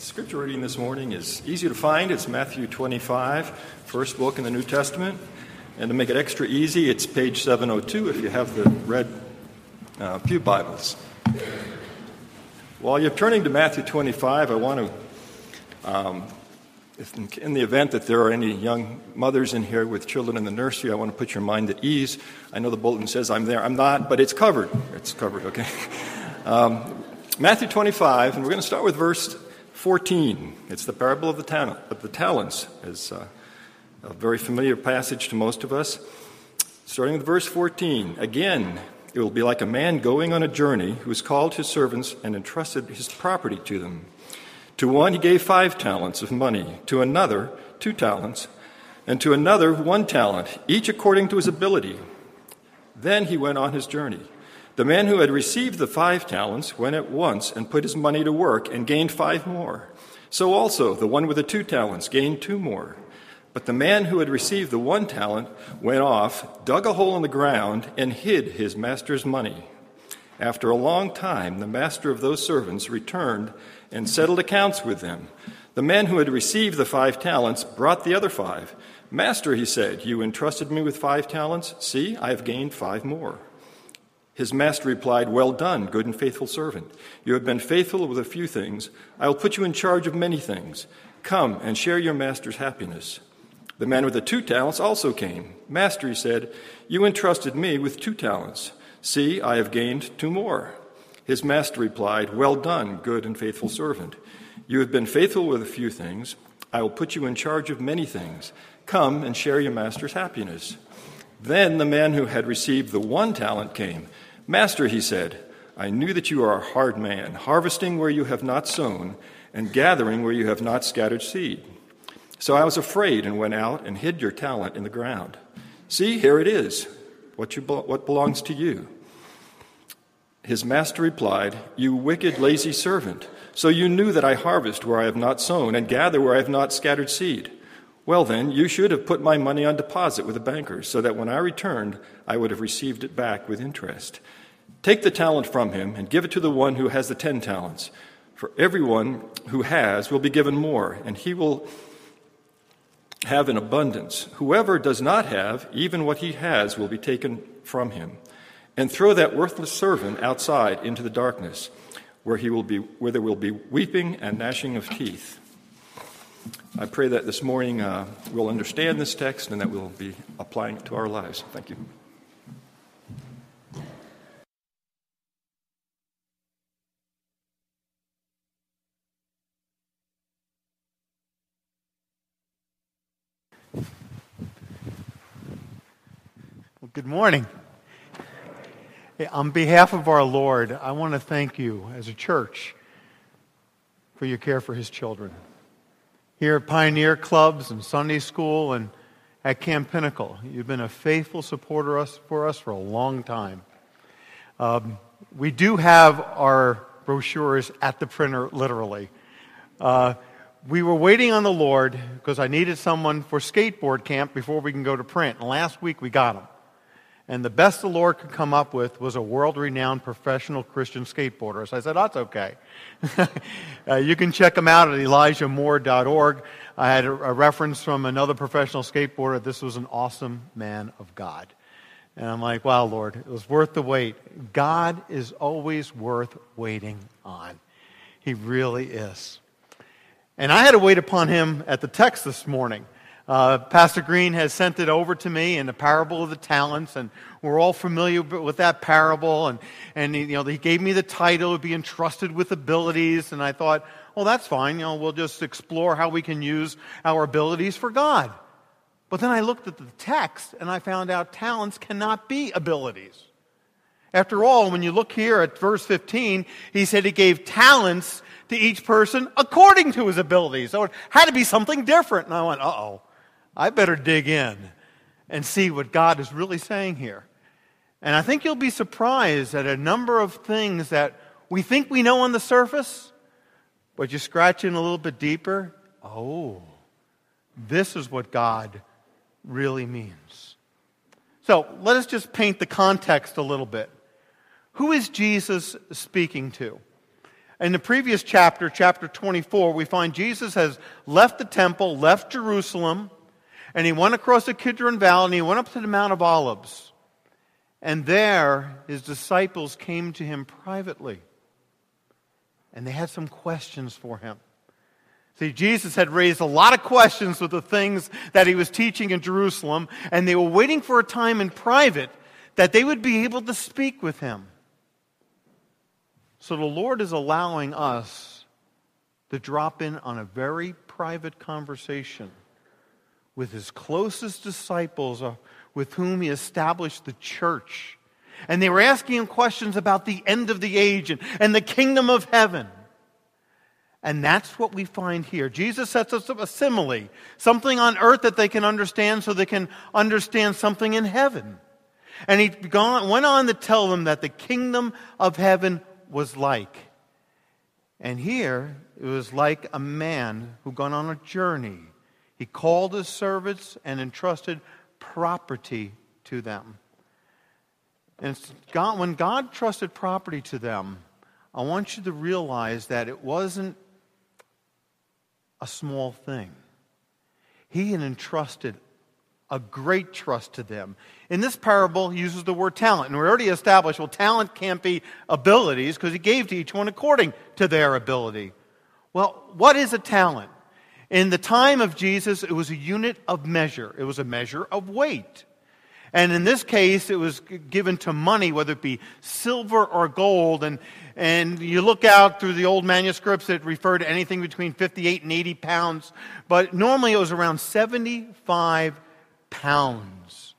Scripture reading this morning is easy to find. It's Matthew 25, first book in the New Testament. And to make it extra easy, it's page 702 if you have the red uh, Pew Bibles. While you're turning to Matthew 25, I want to, um, in, the event that there are any young mothers in here with children in the nursery, I want to put your mind at ease. I know the bulletin says I'm there. I'm not, but it's covered. It's covered, okay? Um, Matthew 25, and we're going to start with verse 14. It's the parable of the, talent, of the talents, as uh, a very familiar passage to most of us. Starting with verse 14. Again, it will be like a man going on a journey who has called his servants and entrusted his property to them. To one he gave five talents of money, to another two talents, and to another one talent, each according to his ability. Then he went on his journey. The man who had received the five talents went at once and put his money to work and gained five more. So also the one with the two talents gained two more. But the man who had received the one talent went off, dug a hole in the ground, and hid his master's money. After a long time, the master of those servants returned and settled accounts with them. The man who had received the five talents brought the other five. Master, he said, you entrusted me with five talents. See, I have gained five more. His master replied, Well done, good and faithful servant. You have been faithful with a few things. I will put you in charge of many things. Come and share your master's happiness. The man with the two talents also came. Master, he said, You entrusted me with two talents. See, I have gained two more. His master replied, Well done, good and faithful servant. You have been faithful with a few things. I will put you in charge of many things. Come and share your master's happiness. Then the man who had received the one talent came. Master, he said, I knew that you are a hard man, harvesting where you have not sown, and gathering where you have not scattered seed. So I was afraid and went out and hid your talent in the ground. See, here it is, what, you, what belongs to you. His master replied, You wicked, lazy servant. So you knew that I harvest where I have not sown, and gather where I have not scattered seed. Well, then, you should have put my money on deposit with the banker so that when I returned, I would have received it back with interest. Take the talent from him and give it to the one who has the ten talents. For everyone who has will be given more, and he will have an abundance. Whoever does not have, even what he has will be taken from him. And throw that worthless servant outside into the darkness, where, he will be, where there will be weeping and gnashing of teeth. I pray that this morning uh, we'll understand this text and that we'll be applying it to our lives. Thank you. Well, Good morning. On behalf of our Lord, I want to thank you as a church for your care for his children. Here at Pioneer Clubs and Sunday School and at Camp Pinnacle, you've been a faithful supporter us, for us for a long time. Um, we do have our brochures at the printer, literally. Uh, we were waiting on the Lord because I needed someone for skateboard camp before we can go to print. And last week we got them. And the best the Lord could come up with was a world renowned professional Christian skateboarder. So I said, that's okay. uh, you can check him out at elijahmoore.org. I had a, a reference from another professional skateboarder. This was an awesome man of God. And I'm like, wow, Lord, it was worth the wait. God is always worth waiting on. He really is. And I had to wait upon him at the text this morning. Uh, Pastor Green has sent it over to me in the parable of the talents, and we're all familiar with that parable. And, and you know, he gave me the title, of "Be entrusted with abilities," and I thought, well, that's fine. You know, we'll just explore how we can use our abilities for God. But then I looked at the text, and I found out talents cannot be abilities. After all, when you look here at verse 15, he said he gave talents to each person according to his abilities. So it had to be something different. And I went, uh oh. I better dig in and see what God is really saying here. And I think you'll be surprised at a number of things that we think we know on the surface, but you scratch in a little bit deeper. Oh, this is what God really means. So let us just paint the context a little bit. Who is Jesus speaking to? In the previous chapter, chapter 24, we find Jesus has left the temple, left Jerusalem, and he went across the Kidron Valley and he went up to the Mount of Olives. And there, his disciples came to him privately. And they had some questions for him. See, Jesus had raised a lot of questions with the things that he was teaching in Jerusalem, and they were waiting for a time in private that they would be able to speak with him. So the Lord is allowing us to drop in on a very private conversation with his closest disciples uh, with whom he established the church. And they were asking him questions about the end of the age and, and the kingdom of heaven. And that's what we find here. Jesus sets us up a simile, something on earth that they can understand so they can understand something in heaven. And he gone, went on to tell them that the kingdom of heaven was like. And here, it was like a man who gone on a journey he called his servants and entrusted property to them. And God, when God trusted property to them, I want you to realize that it wasn't a small thing. He had entrusted a great trust to them. In this parable, he uses the word talent. And we already established, well, talent can't be abilities because he gave to each one according to their ability. Well, what is a talent? In the time of Jesus, it was a unit of measure, it was a measure of weight. And in this case, it was given to money, whether it be silver or gold. And, and you look out through the old manuscripts that refer to anything between 58 and 80 pounds. But normally it was around 75 pounds.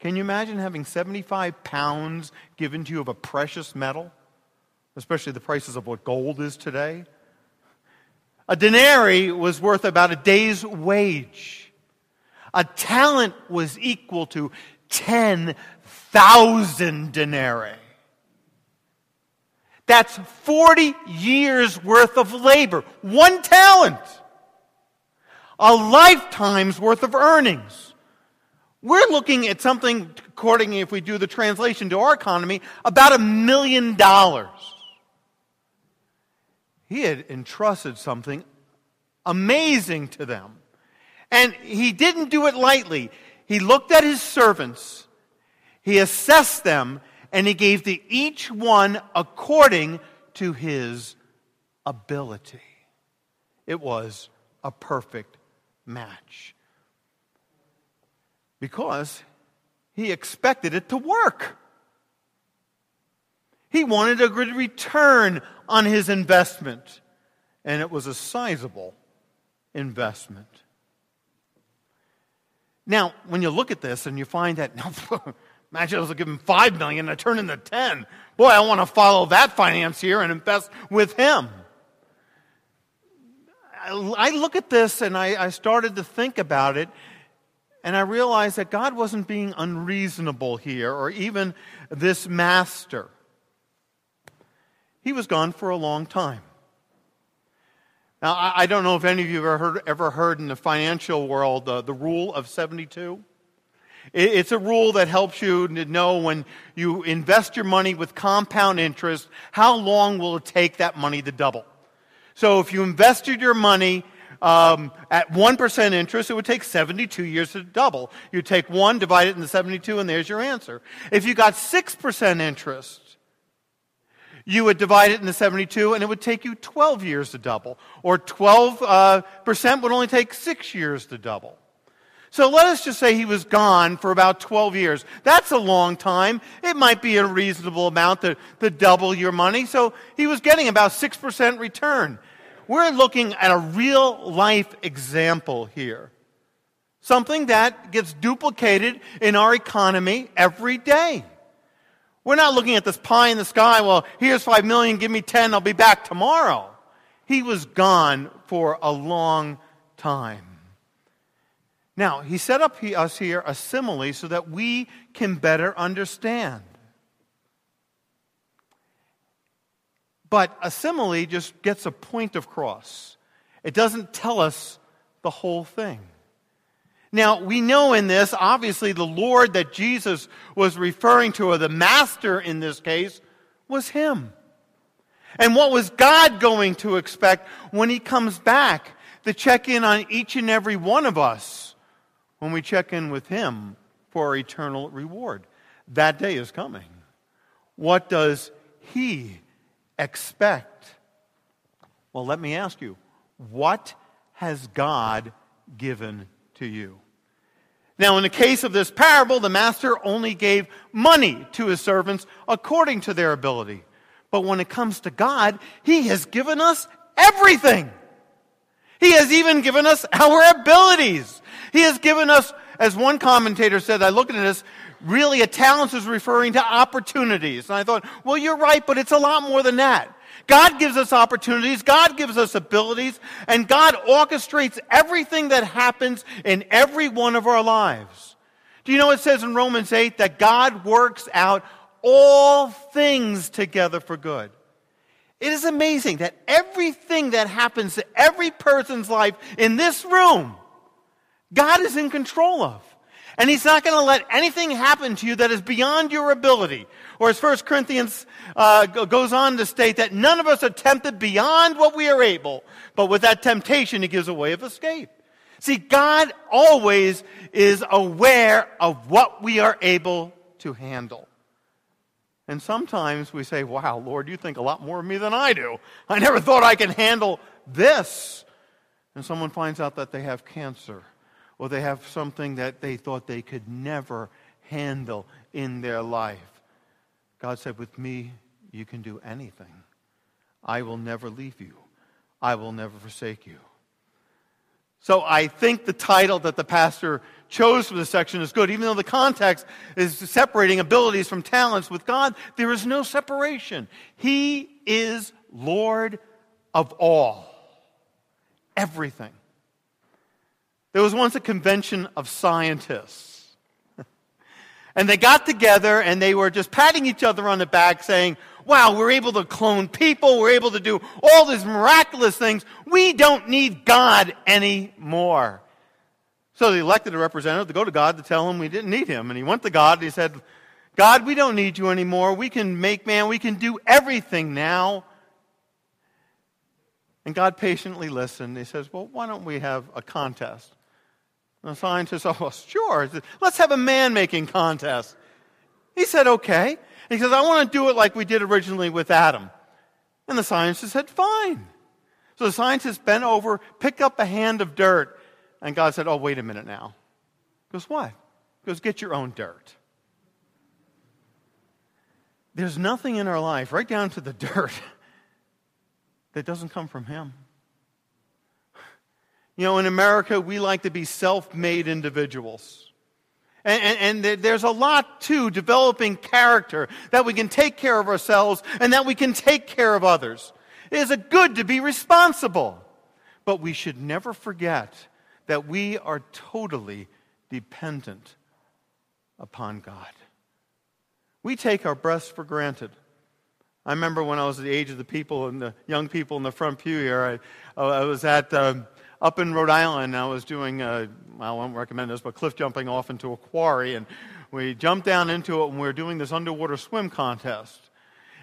Can you imagine having 75 pounds given to you of a precious metal? Especially the prices of what gold is today. A denarii was worth about a day's wage. A talent was equal to 10,000 denarii. That's 40 years worth of labor. One talent. A lifetime's worth of earnings. We're looking at something, according if we do the translation to our economy, about a million dollars he had entrusted something amazing to them. And he didn't do it lightly. He looked at his servants, he assessed them, and he gave to each one according to his ability. It was a perfect match. Because he expected it to work. He wanted a good return on his investment, and it was a sizable investment. Now, when you look at this and you find that, now, imagine I was given five million and I turn into ten. Boy, I want to follow that financier and invest with him. I look at this and I, I started to think about it, and I realized that God wasn't being unreasonable here, or even this master. He was gone for a long time. Now, I, don't know if any of you have ever heard, ever heard in the financial world uh, the rule of 72. It, it's a rule that helps you to know when you invest your money with compound interest, how long will it take that money to double? So if you invested your money um, at 1% interest, it would take 72 years to double. You take 1, divide it into 72, and there's your answer. If you got 6% interest, you would divide it into 72 and it would take you 12 years to double. Or 12 uh, percent would only take six years to double. So let us just say he was gone for about 12 years. That's a long time. It might be a reasonable amount to, to double your money. So he was getting about 6% return. We're looking at a real life example here. Something that gets duplicated in our economy every day. We're not looking at this pie in the sky, well, here's five million, give me ten, I'll be back tomorrow. He was gone for a long time. Now, he set up us here a simile so that we can better understand. But a simile just gets a point across. It doesn't tell us the whole thing. Now, we know in this, obviously, the Lord that Jesus was referring to, or the Master in this case, was Him. And what was God going to expect when He comes back to check in on each and every one of us when we check in with Him for eternal reward? That day is coming. What does He expect? Well, let me ask you what has God given to you? Now, in the case of this parable, the master only gave money to his servants according to their ability. But when it comes to God, he has given us everything. He has even given us our abilities. He has given us, as one commentator said, I look at this, really a talent is referring to opportunities. And I thought, well, you're right, but it's a lot more than that. God gives us opportunities, God gives us abilities, and God orchestrates everything that happens in every one of our lives. Do you know it says in Romans 8 that God works out all things together for good? It is amazing that everything that happens to every person's life in this room, God is in control of. And He's not going to let anything happen to you that is beyond your ability. Or as 1 Corinthians uh, goes on to state that none of us are tempted beyond what we are able, but with that temptation, He gives a way of escape. See, God always is aware of what we are able to handle. And sometimes we say, Wow, Lord, you think a lot more of me than I do. I never thought I could handle this. And someone finds out that they have cancer or they have something that they thought they could never handle in their life. God said, With me, you can do anything. I will never leave you, I will never forsake you. So I think the title that the pastor chose for this section is good, even though the context is separating abilities from talents. With God, there is no separation. He is Lord of all, everything. There was once a convention of scientists. and they got together and they were just patting each other on the back saying, Wow, we're able to clone people. We're able to do all these miraculous things. We don't need God anymore. So they elected a representative to go to God to tell him we didn't need him. And he went to God and he said, God, we don't need you anymore. We can make man. We can do everything now. And God patiently listened. He says, Well, why don't we have a contest? The scientist, oh, sure. Let's have a man making contest. He said, okay. He says, I want to do it like we did originally with Adam. And the scientist said, fine. So the scientist bent over, picked up a hand of dirt, and God said, oh, wait a minute now. He goes, what? He goes, get your own dirt. There's nothing in our life, right down to the dirt, that doesn't come from Him. You know, in America, we like to be self made individuals. And, and, and, there's a lot to developing character that we can take care of ourselves and that we can take care of others. It is a good to be responsible. But we should never forget that we are totally dependent upon God. We take our breaths for granted. I remember when I was the age of the people and the young people in the front pew here, I, I was at. Um, up in Rhode Island, I was doing, uh, a, I won't recommend this, but cliff jumping off into a quarry. And we jumped down into it and we were doing this underwater swim contest.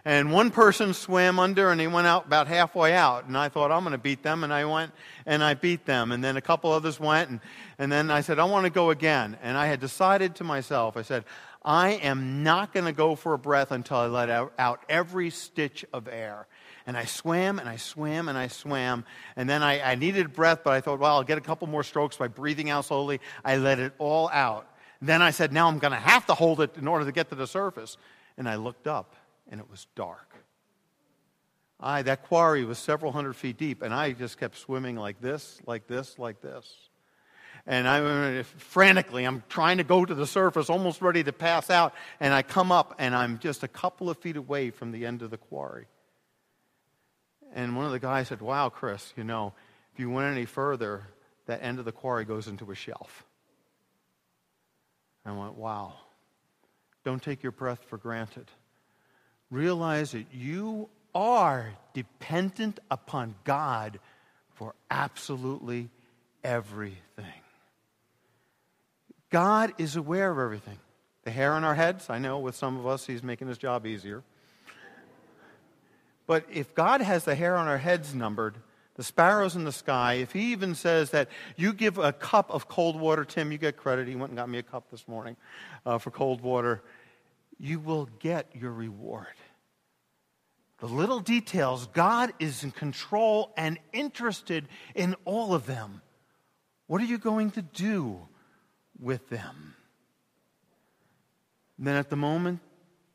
And one person swam under and he went out about halfway out. And I thought, I'm going to beat them. And I went and I beat them. And then a couple others went. And, and then I said, I want to go again. And I had decided to myself, I said, I am not going to go for a breath until I let out every stitch of air. And I swam and I swam and I swam. And then I, I needed breath, but I thought, well, I'll get a couple more strokes by breathing out slowly. I let it all out. And then I said, now I'm going to have to hold it in order to get to the surface. And I looked up and it was dark. I, that quarry was several hundred feet deep, and I just kept swimming like this, like this, like this. And I'm frantically, I'm trying to go to the surface, almost ready to pass out, and I come up, and I'm just a couple of feet away from the end of the quarry. And one of the guys said, Wow, Chris, you know, if you went any further, that end of the quarry goes into a shelf. I went, Wow. Don't take your breath for granted. Realize that you are dependent upon God for absolutely everything. God is aware of everything. The hair on our heads, I know with some of us, He's making His job easier. But if God has the hair on our heads numbered, the sparrows in the sky, if he even says that you give a cup of cold water, Tim, you get credit. He went and got me a cup this morning uh, for cold water. You will get your reward. The little details, God is in control and interested in all of them. What are you going to do with them? And then at the moment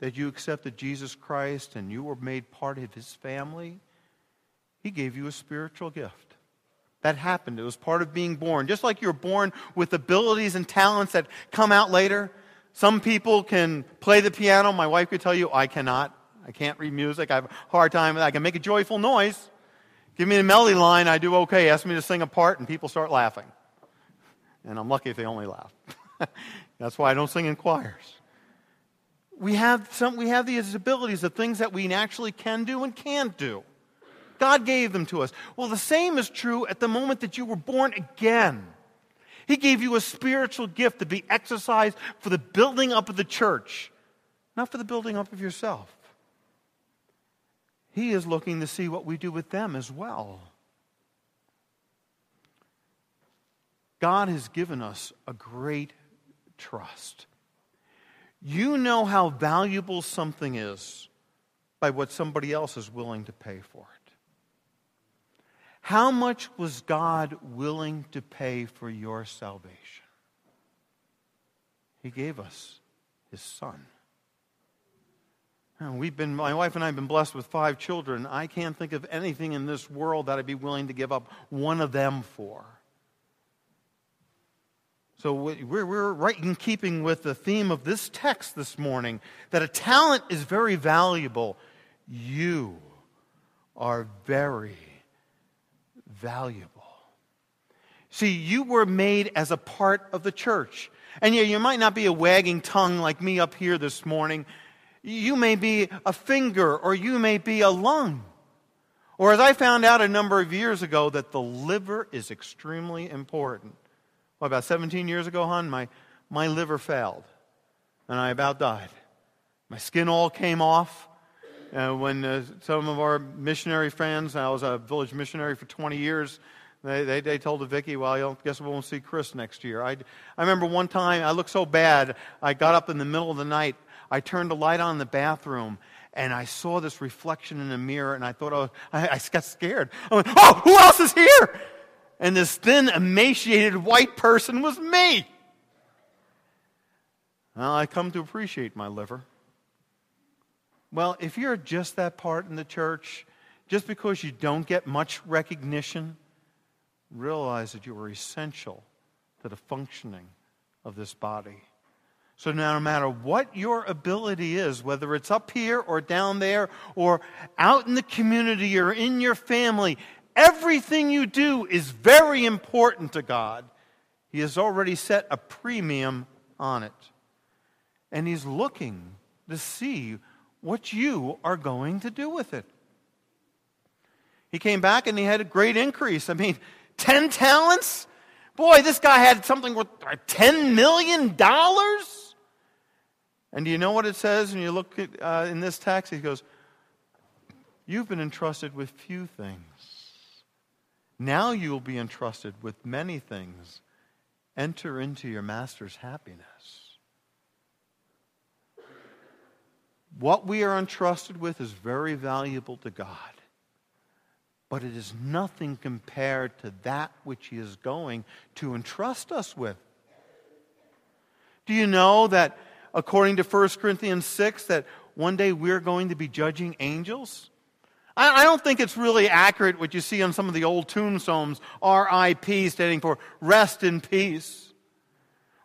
that you accepted Jesus Christ and you were made part of his family, he gave you a spiritual gift. That happened. It was part of being born. Just like you're born with abilities and talents that come out later. Some people can play the piano. My wife could tell you, I cannot. I can't read music. I have a hard time. I can make a joyful noise. Give me a melody line, I do okay. Ask me to sing a part, and people start laughing. And I'm lucky if they only laugh. That's why I don't sing in choirs. We have, some, we have these abilities, the things that we naturally can do and can't do. God gave them to us. Well, the same is true at the moment that you were born again. He gave you a spiritual gift to be exercised for the building up of the church, not for the building up of yourself. He is looking to see what we do with them as well. God has given us a great trust. You know how valuable something is by what somebody else is willing to pay for it. How much was God willing to pay for your salvation? He gave us His Son. We've been, my wife and I have been blessed with five children. I can't think of anything in this world that I'd be willing to give up one of them for. So we're, we're right in keeping with the theme of this text this morning that a talent is very valuable. You are very valuable. See, you were made as a part of the church. And yeah, you might not be a wagging tongue like me up here this morning. You may be a finger or you may be a lung. Or as I found out a number of years ago, that the liver is extremely important. Well, about 17 years ago, hon, my, my liver failed and I about died. My skin all came off. Uh, when uh, some of our missionary friends, I was a village missionary for 20 years, they, they, they told Vicky, well, I guess we won't see Chris next year. I, I remember one time, I looked so bad, I got up in the middle of the night I turned the light on in the bathroom and I saw this reflection in the mirror and I thought, oh, I, I got scared. I went, oh, who else is here? And this thin, emaciated white person was me. Well, I come to appreciate my liver. Well, if you're just that part in the church, just because you don't get much recognition, realize that you are essential to the functioning of this body. So, now, no matter what your ability is, whether it's up here or down there or out in the community or in your family, everything you do is very important to God. He has already set a premium on it. And He's looking to see what you are going to do with it. He came back and he had a great increase. I mean, 10 talents? Boy, this guy had something worth $10 million? And do you know what it says when you look at, uh, in this text? He goes, You've been entrusted with few things. Now you will be entrusted with many things. Enter into your master's happiness. What we are entrusted with is very valuable to God, but it is nothing compared to that which He is going to entrust us with. Do you know that? according to 1 Corinthians 6, that one day we're going to be judging angels? I, don't think it's really accurate what you see on some of the old tombstones, RIP standing for rest in peace.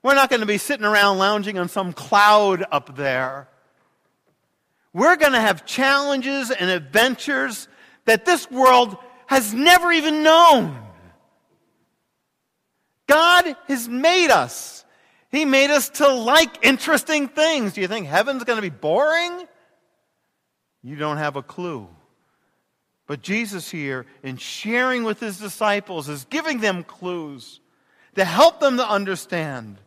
We're not going to be sitting around lounging on some cloud up there. We're going to have challenges and adventures that this world has never even known. God has made us he made us to like interesting things. Do you think heaven's going to be boring? You don't have a clue. But Jesus here, in sharing with his disciples, is giving them clues to help them to understand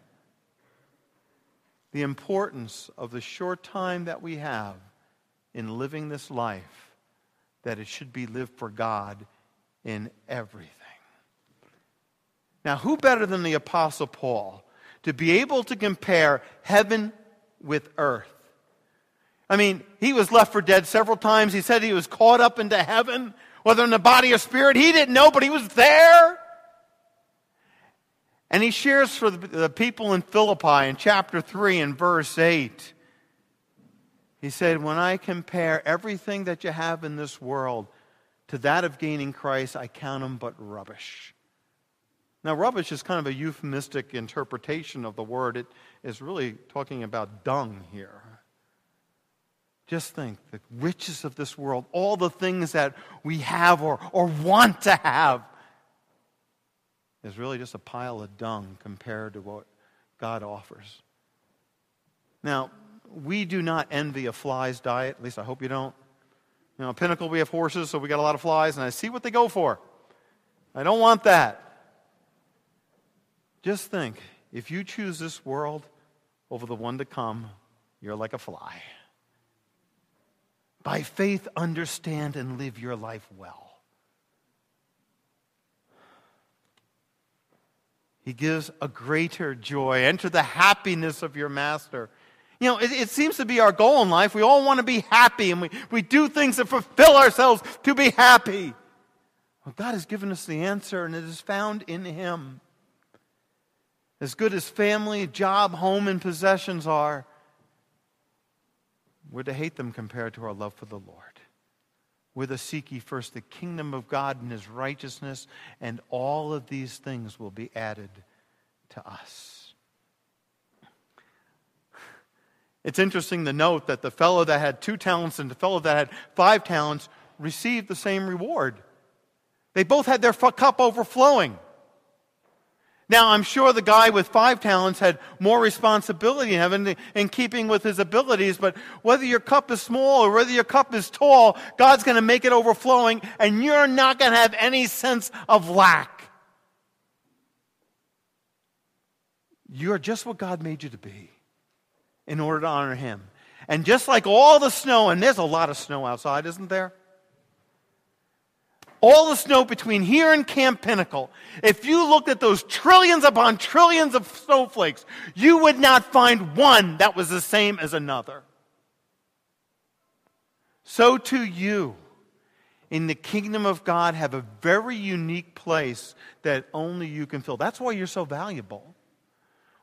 the importance of the short time that we have in living this life that it should be lived for God in everything. Now, who better than the Apostle Paul to be able to compare heaven with earth? I mean, he was left for dead several times. He said he was caught up into heaven, whether in the body or spirit. He didn't know, but he was there. And he shares for the people in Philippi in chapter 3 and verse 8. He said, When I compare everything that you have in this world to that of gaining Christ, I count them but rubbish. Now, rubbish is kind of a euphemistic interpretation of the word. It is really talking about dung here. Just think the riches of this world, all the things that we have or, or want to have, is really just a pile of dung compared to what God offers. Now, we do not envy a fly's diet, at least I hope you don't. You know, Pinnacle, we have horses, so we got a lot of flies, and I see what they go for. I don't want that. Just think if you choose this world over the one to come, you're like a fly. By faith, understand and live your life well. He gives a greater joy. Enter the happiness of your master. You know, it, it, seems to be our goal in life. We all want to be happy and we, we do things that fulfill ourselves to be happy. Well, God has given us the answer, and it is found in Him. As good as family, job, home, and possessions are, we're to hate them compared to our love for the Lord. We're to seek ye first the kingdom of God and his righteousness, and all of these things will be added to us. It's interesting to note that the fellow that had two talents and the fellow that had five talents received the same reward. They both had their cup overflowing. Now, I'm sure the guy with five talents had more responsibility in heaven in keeping with his abilities, but whether your cup is small or whether your cup is tall, God's going to make it overflowing, and you're not going to have any sense of lack. You're just what God made you to be in order to honor Him. And just like all the snow, and there's a lot of snow outside, isn't there? All the snow between here and Camp Pinnacle, if you looked at those trillions upon trillions of snowflakes, you would not find one that was the same as another. So too you, in the kingdom of God, have a very unique place that only you can fill. That's why you're so valuable.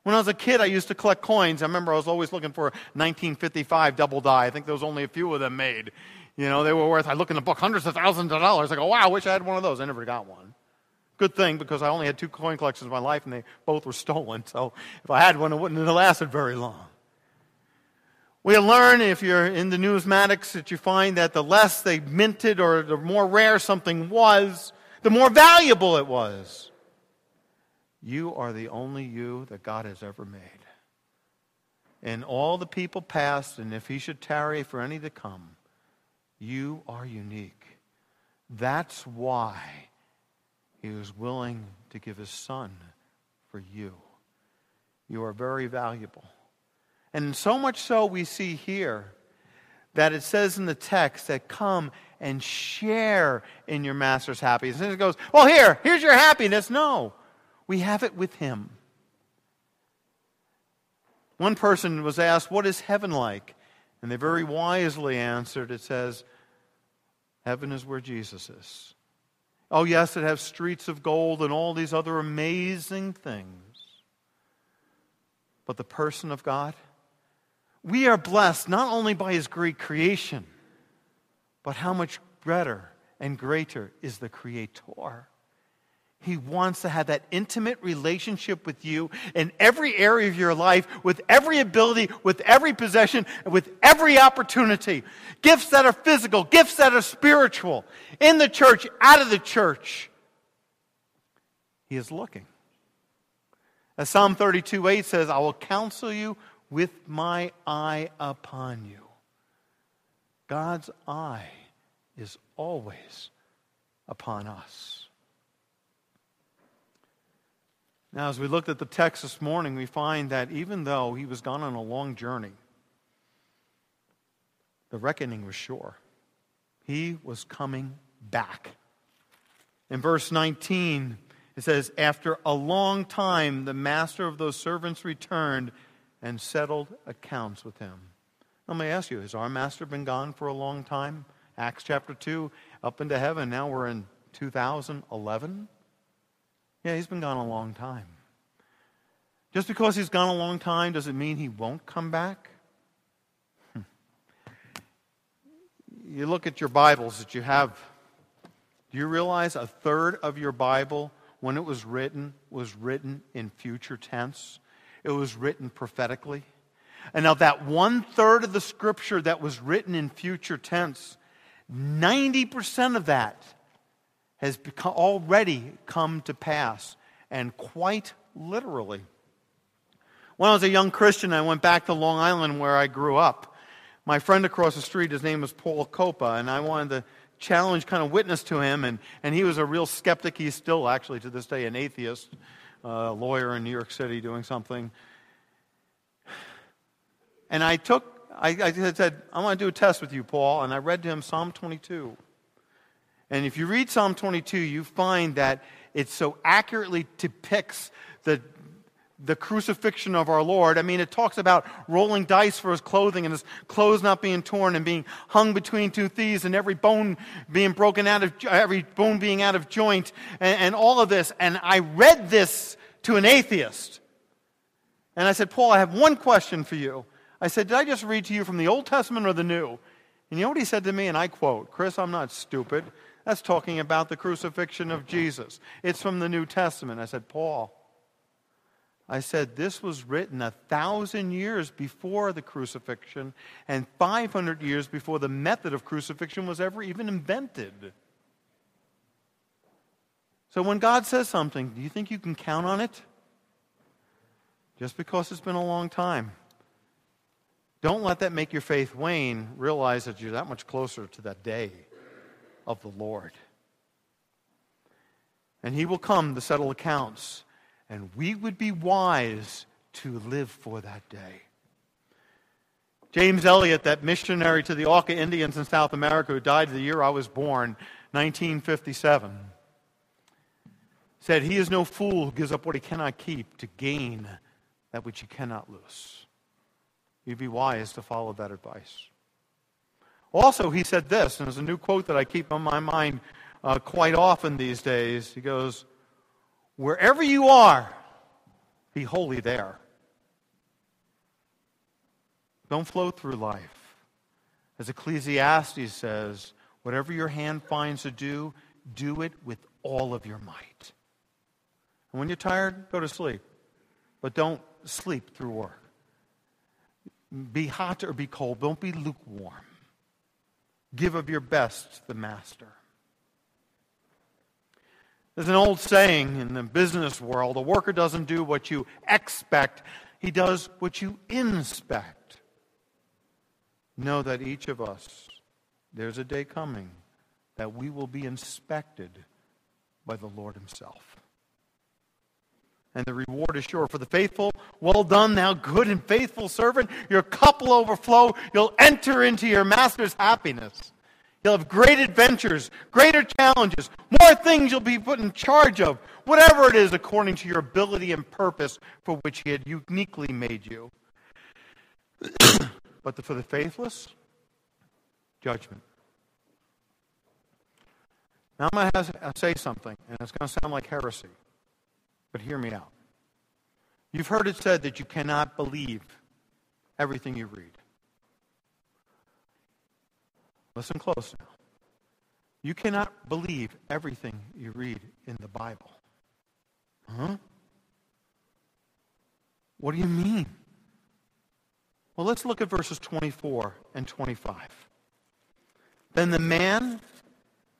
When I was a kid, I used to collect coins. I remember I was always looking for a 1955 double die. I think there was only a few of them made. You know, they were worth, I look in the book, hundreds of thousands of dollars. I go, wow, I wish I had one of those. I never got one. Good thing because I only had two coin collections in my life and they both were stolen. So if I had one, it wouldn't have lasted very long. We learn if you're in the numismatics that you find that the less they minted or the more rare something was, the more valuable it was. You are the only you that God has ever made. And all the people past, and if he should tarry for any to come, you are unique. That's why he was willing to give his son for you. You are very valuable. And so much so, we see here that it says in the text that come and share in your master's happiness. And it goes, well, here, here's your happiness. No, we have it with him. One person was asked, What is heaven like? And they very wisely answered, It says, Heaven is where Jesus is. Oh, yes, it has streets of gold and all these other amazing things. But the person of God, we are blessed not only by his great creation, but how much better and greater is the Creator. He wants to have that intimate relationship with you in every area of your life, with every ability, with every possession, with every opportunity. Gifts that are physical, gifts that are spiritual, in the church, out of the church. He is looking. As Psalm 32 8 says, I will counsel you with my eye upon you. God's eye is always upon us. Now, as we looked at the text this morning, we find that even though he was gone on a long journey, the reckoning was sure. He was coming back. In verse 19, it says, After a long time, the master of those servants returned and settled accounts with him. Let me ask you, has our master been gone for a long time? Acts chapter 2, up into heaven. Now we're in 2011. Yeah, he's been gone a long time. Just because he's gone a long time doesn't mean he won't come back. Hmm. You look at your Bibles that you have. Do you realize a third of your Bible, when it was written, was written in future tense? It was written prophetically. And now, that one third of the scripture that was written in future tense, 90% of that has become, already come to pass, and quite literally. When I was a young Christian, I went back to Long Island where I grew up. My friend across the street, his name was Paul Copa, and I wanted to challenge, kind of witness to him, and, and he was a real skeptic. He's still, actually, to this day, an atheist, a lawyer in New York City doing something. And I took, I, I said, I want to do a test with you, Paul, and I read to him Psalm 22. And if you read Psalm 22, you find that it so accurately depicts the, the crucifixion of our Lord. I mean, it talks about rolling dice for his clothing and his clothes not being torn and being hung between two thieves and every bone being broken out of, every bone being out of joint and, and all of this. And I read this to an atheist. And I said, Paul, I have one question for you. I said, Did I just read to you from the Old Testament or the New? And you know what he said to me? And I quote, Chris, I'm not stupid. That's talking about the crucifixion of Jesus. It's from the New Testament. I said, Paul, I said, this was written a thousand years before the crucifixion and 500 years before the method of crucifixion was ever even invented. So when God says something, do you think you can count on it? Just because it's been a long time. Don't let that make your faith wane. Realize that you're that much closer to that day of the Lord. And he will come to settle accounts, and we would be wise to live for that day. James Elliot, that missionary to the Auca Indians in South America who died the year I was born, 1957, said, He is no fool who gives up what he cannot keep to gain that which he cannot lose. You'd be wise to follow that advice. Also, he said this, and it's a new quote that I keep on my mind uh, quite often these days. He goes, Wherever you are, be holy there. Don't float through life. As Ecclesiastes says, whatever your hand finds to do, do it with all of your might. And when you're tired, go to sleep. But don't sleep through work. Be hot or be cold. Don't be lukewarm. Give of your best to the master. There's an old saying in the business world a worker doesn't do what you expect, he does what you inspect. Know that each of us, there's a day coming that we will be inspected by the Lord Himself. And the reward is sure. For the faithful, well done, thou good and faithful servant. Your cup will overflow. You'll enter into your master's happiness. You'll have great adventures, greater challenges, more things you'll be put in charge of, whatever it is according to your ability and purpose for which He had uniquely made you. but for the faithless, judgment. Now I'm going to say something, and it's going to sound like heresy, but hear me out. You've heard it said that you cannot believe everything you read. Listen close now. You cannot believe everything you read in the Bible. Huh? What do you mean? Well, let's look at verses 24 and 25. Then the man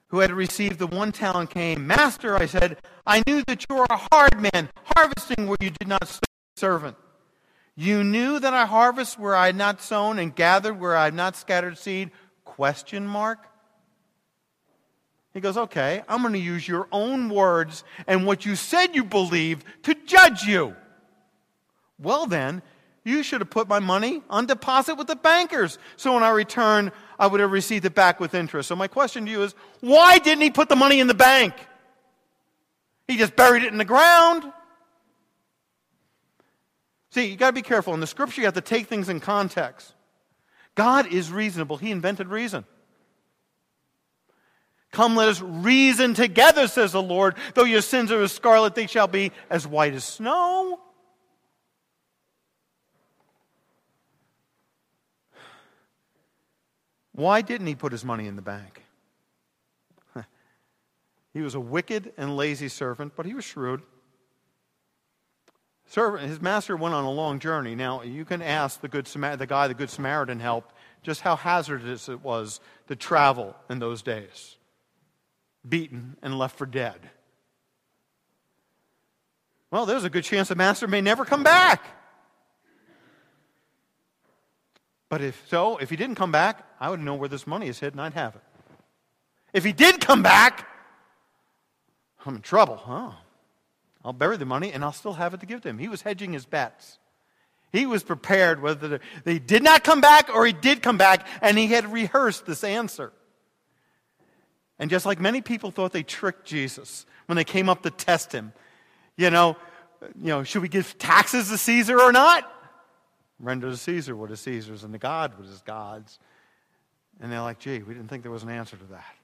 who had received the one talent came. Master, I said, I knew that you are a hard man, harvesting where you did not sow, servant. You knew that I harvest where I had not sown and gathered where I had not scattered seed. Question mark? He goes, okay, I'm going to use your own words and what you said you believe to judge you. Well, then, you should have put my money on deposit with the bankers. So when I return, I would have received it back with interest. So my question to you is why didn't he put the money in the bank? He just buried it in the ground. See, you got to be careful. In the scripture, you have to take things in context. God is reasonable, He invented reason. Come, let us reason together, says the Lord. Though your sins are as scarlet, they shall be as white as snow. Why didn't he put his money in the bank? he was a wicked and lazy servant, but he was shrewd. Servant, his master went on a long journey. Now, you can ask the, good, the guy the Good Samaritan helped just how hazardous it was to travel in those days. Beaten and left for dead. Well, there's a good chance the master may never come back. But if so, if he didn't come back, I would know where this money is hidden. I'd have it. If he did come back, I'm in trouble. Huh? I'll bury the money and I'll still have it to give to him. He was hedging his bets. He was prepared whether they did not come back or he did come back, and he had rehearsed this answer. And just like many people thought they tricked Jesus when they came up to test him, you know, you know, should we give taxes to Caesar or not? Render to Caesar what is Caesar's and to God what is God's. And they're like, gee, we didn't think there was an answer to that.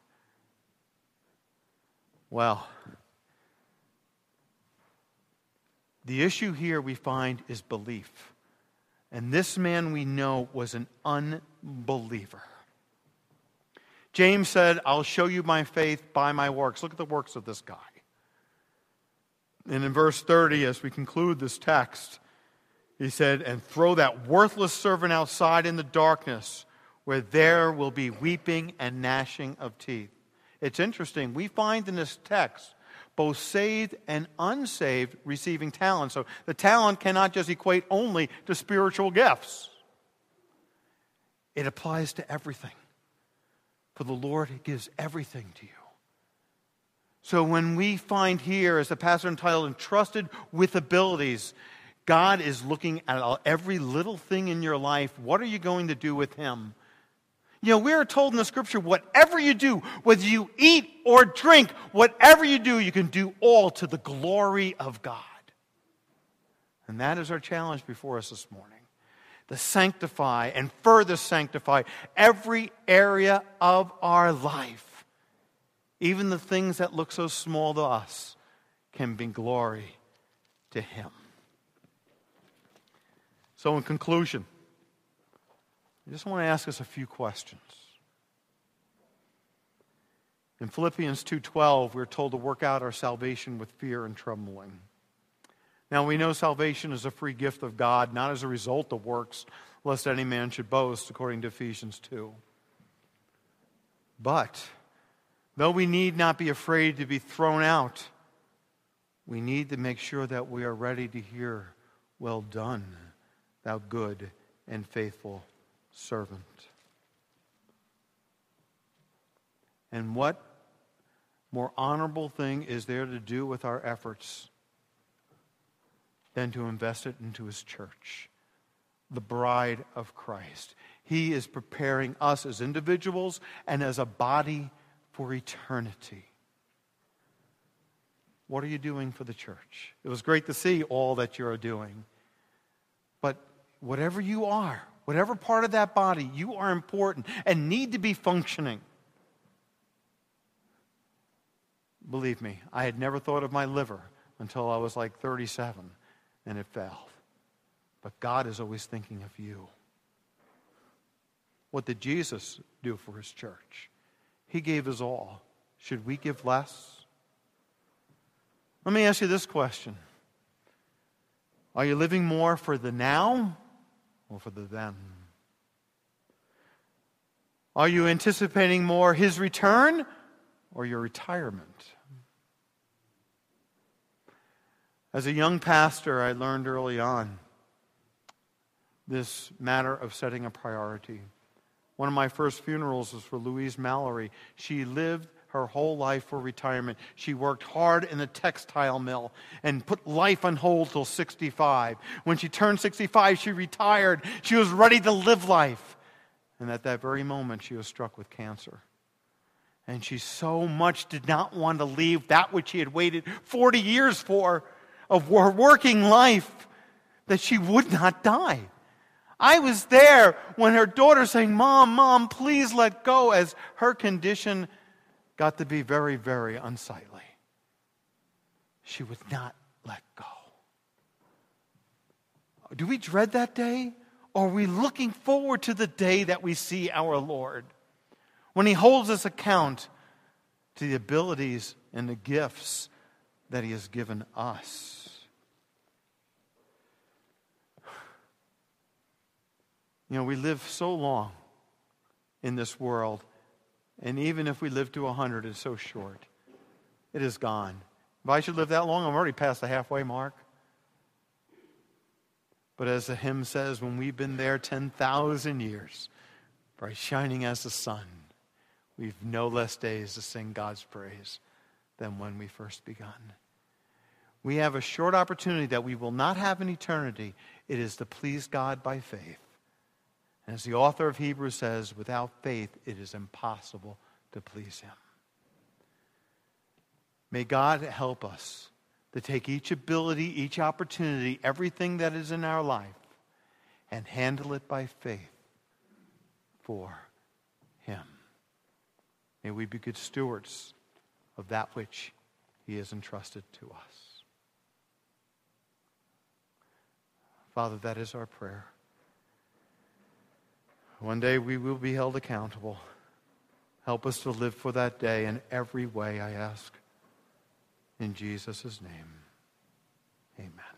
Well, the issue here we find is belief. And this man we know was an unbeliever. James said, I'll show you my faith by my works. Look at the works of this guy. And in verse 30, as we conclude this text, he said, And throw that worthless servant outside in the darkness, where there will be weeping and gnashing of teeth. It's interesting. We find in this text both saved and unsaved receiving talent. So the talent cannot just equate only to spiritual gifts, it applies to everything. For the Lord gives everything to you. So when we find here, as the pastor entitled, entrusted with abilities, God is looking at every little thing in your life. What are you going to do with Him? You know, we are told in the scripture whatever you do, whether you eat or drink, whatever you do, you can do all to the glory of God. And that is our challenge before us this morning to sanctify and further sanctify every area of our life. Even the things that look so small to us can bring glory to Him. So, in conclusion, I just want to ask us a few questions. In Philippians 2:12, we're told to work out our salvation with fear and trembling. Now we know salvation is a free gift of God, not as a result of works, lest any man should boast, according to Ephesians 2. But though we need not be afraid to be thrown out, we need to make sure that we are ready to hear, Well done thou good and faithful servant. And what more honorable thing is there to do with our efforts than to invest it into his church, the bride of Christ? He is preparing us as individuals and as a body for eternity. What are you doing for the church? It was great to see all that you're doing. But whatever you are, whatever part of that body, you are important and need to be functioning. Believe me, I had never thought of my liver until I was like 37 and it failed. But God is always thinking of you. What did Jesus do for his church? He gave his all. Should we give less? Let me ask you this question Are you living more for the now or for the then? Are you anticipating more his return or your retirement? As a young pastor, I learned early on this matter of setting a priority. One of my first funerals was for Louise Mallory. She lived her whole life for retirement. She worked hard in the textile mill and put life on hold till 65. When she turned 65, she retired. She was ready to live life. And at that very moment, she was struck with cancer. And she so much did not want to leave that which she had waited 40 years for of her working life that she would not die. I was there when her daughter saying, Mom, Mom, please let go, as her condition got to be very, very unsightly. She would not let go. Do we dread that day? Or are we looking forward to the day that we see our Lord? When He holds us account to the abilities and the gifts that He has given us. You know, we live so long in this world, and even if we live to 100, it's so short. It is gone. If I should live that long, I'm already past the halfway mark. But as the hymn says, when we've been there 10,000 years, bright shining as the sun, we've no less days to sing God's praise than when we first begun. We have a short opportunity that we will not have in eternity. It is to please God by faith. As the author of Hebrews says, without faith, it is impossible to please Him. May God help us to take each ability, each opportunity, everything that is in our life, and handle it by faith for Him. May we be good stewards of that which He has entrusted to us. Father, that is our prayer. One day we will be held accountable. Help us to live for that day in every way, I ask. In Jesus' name, amen.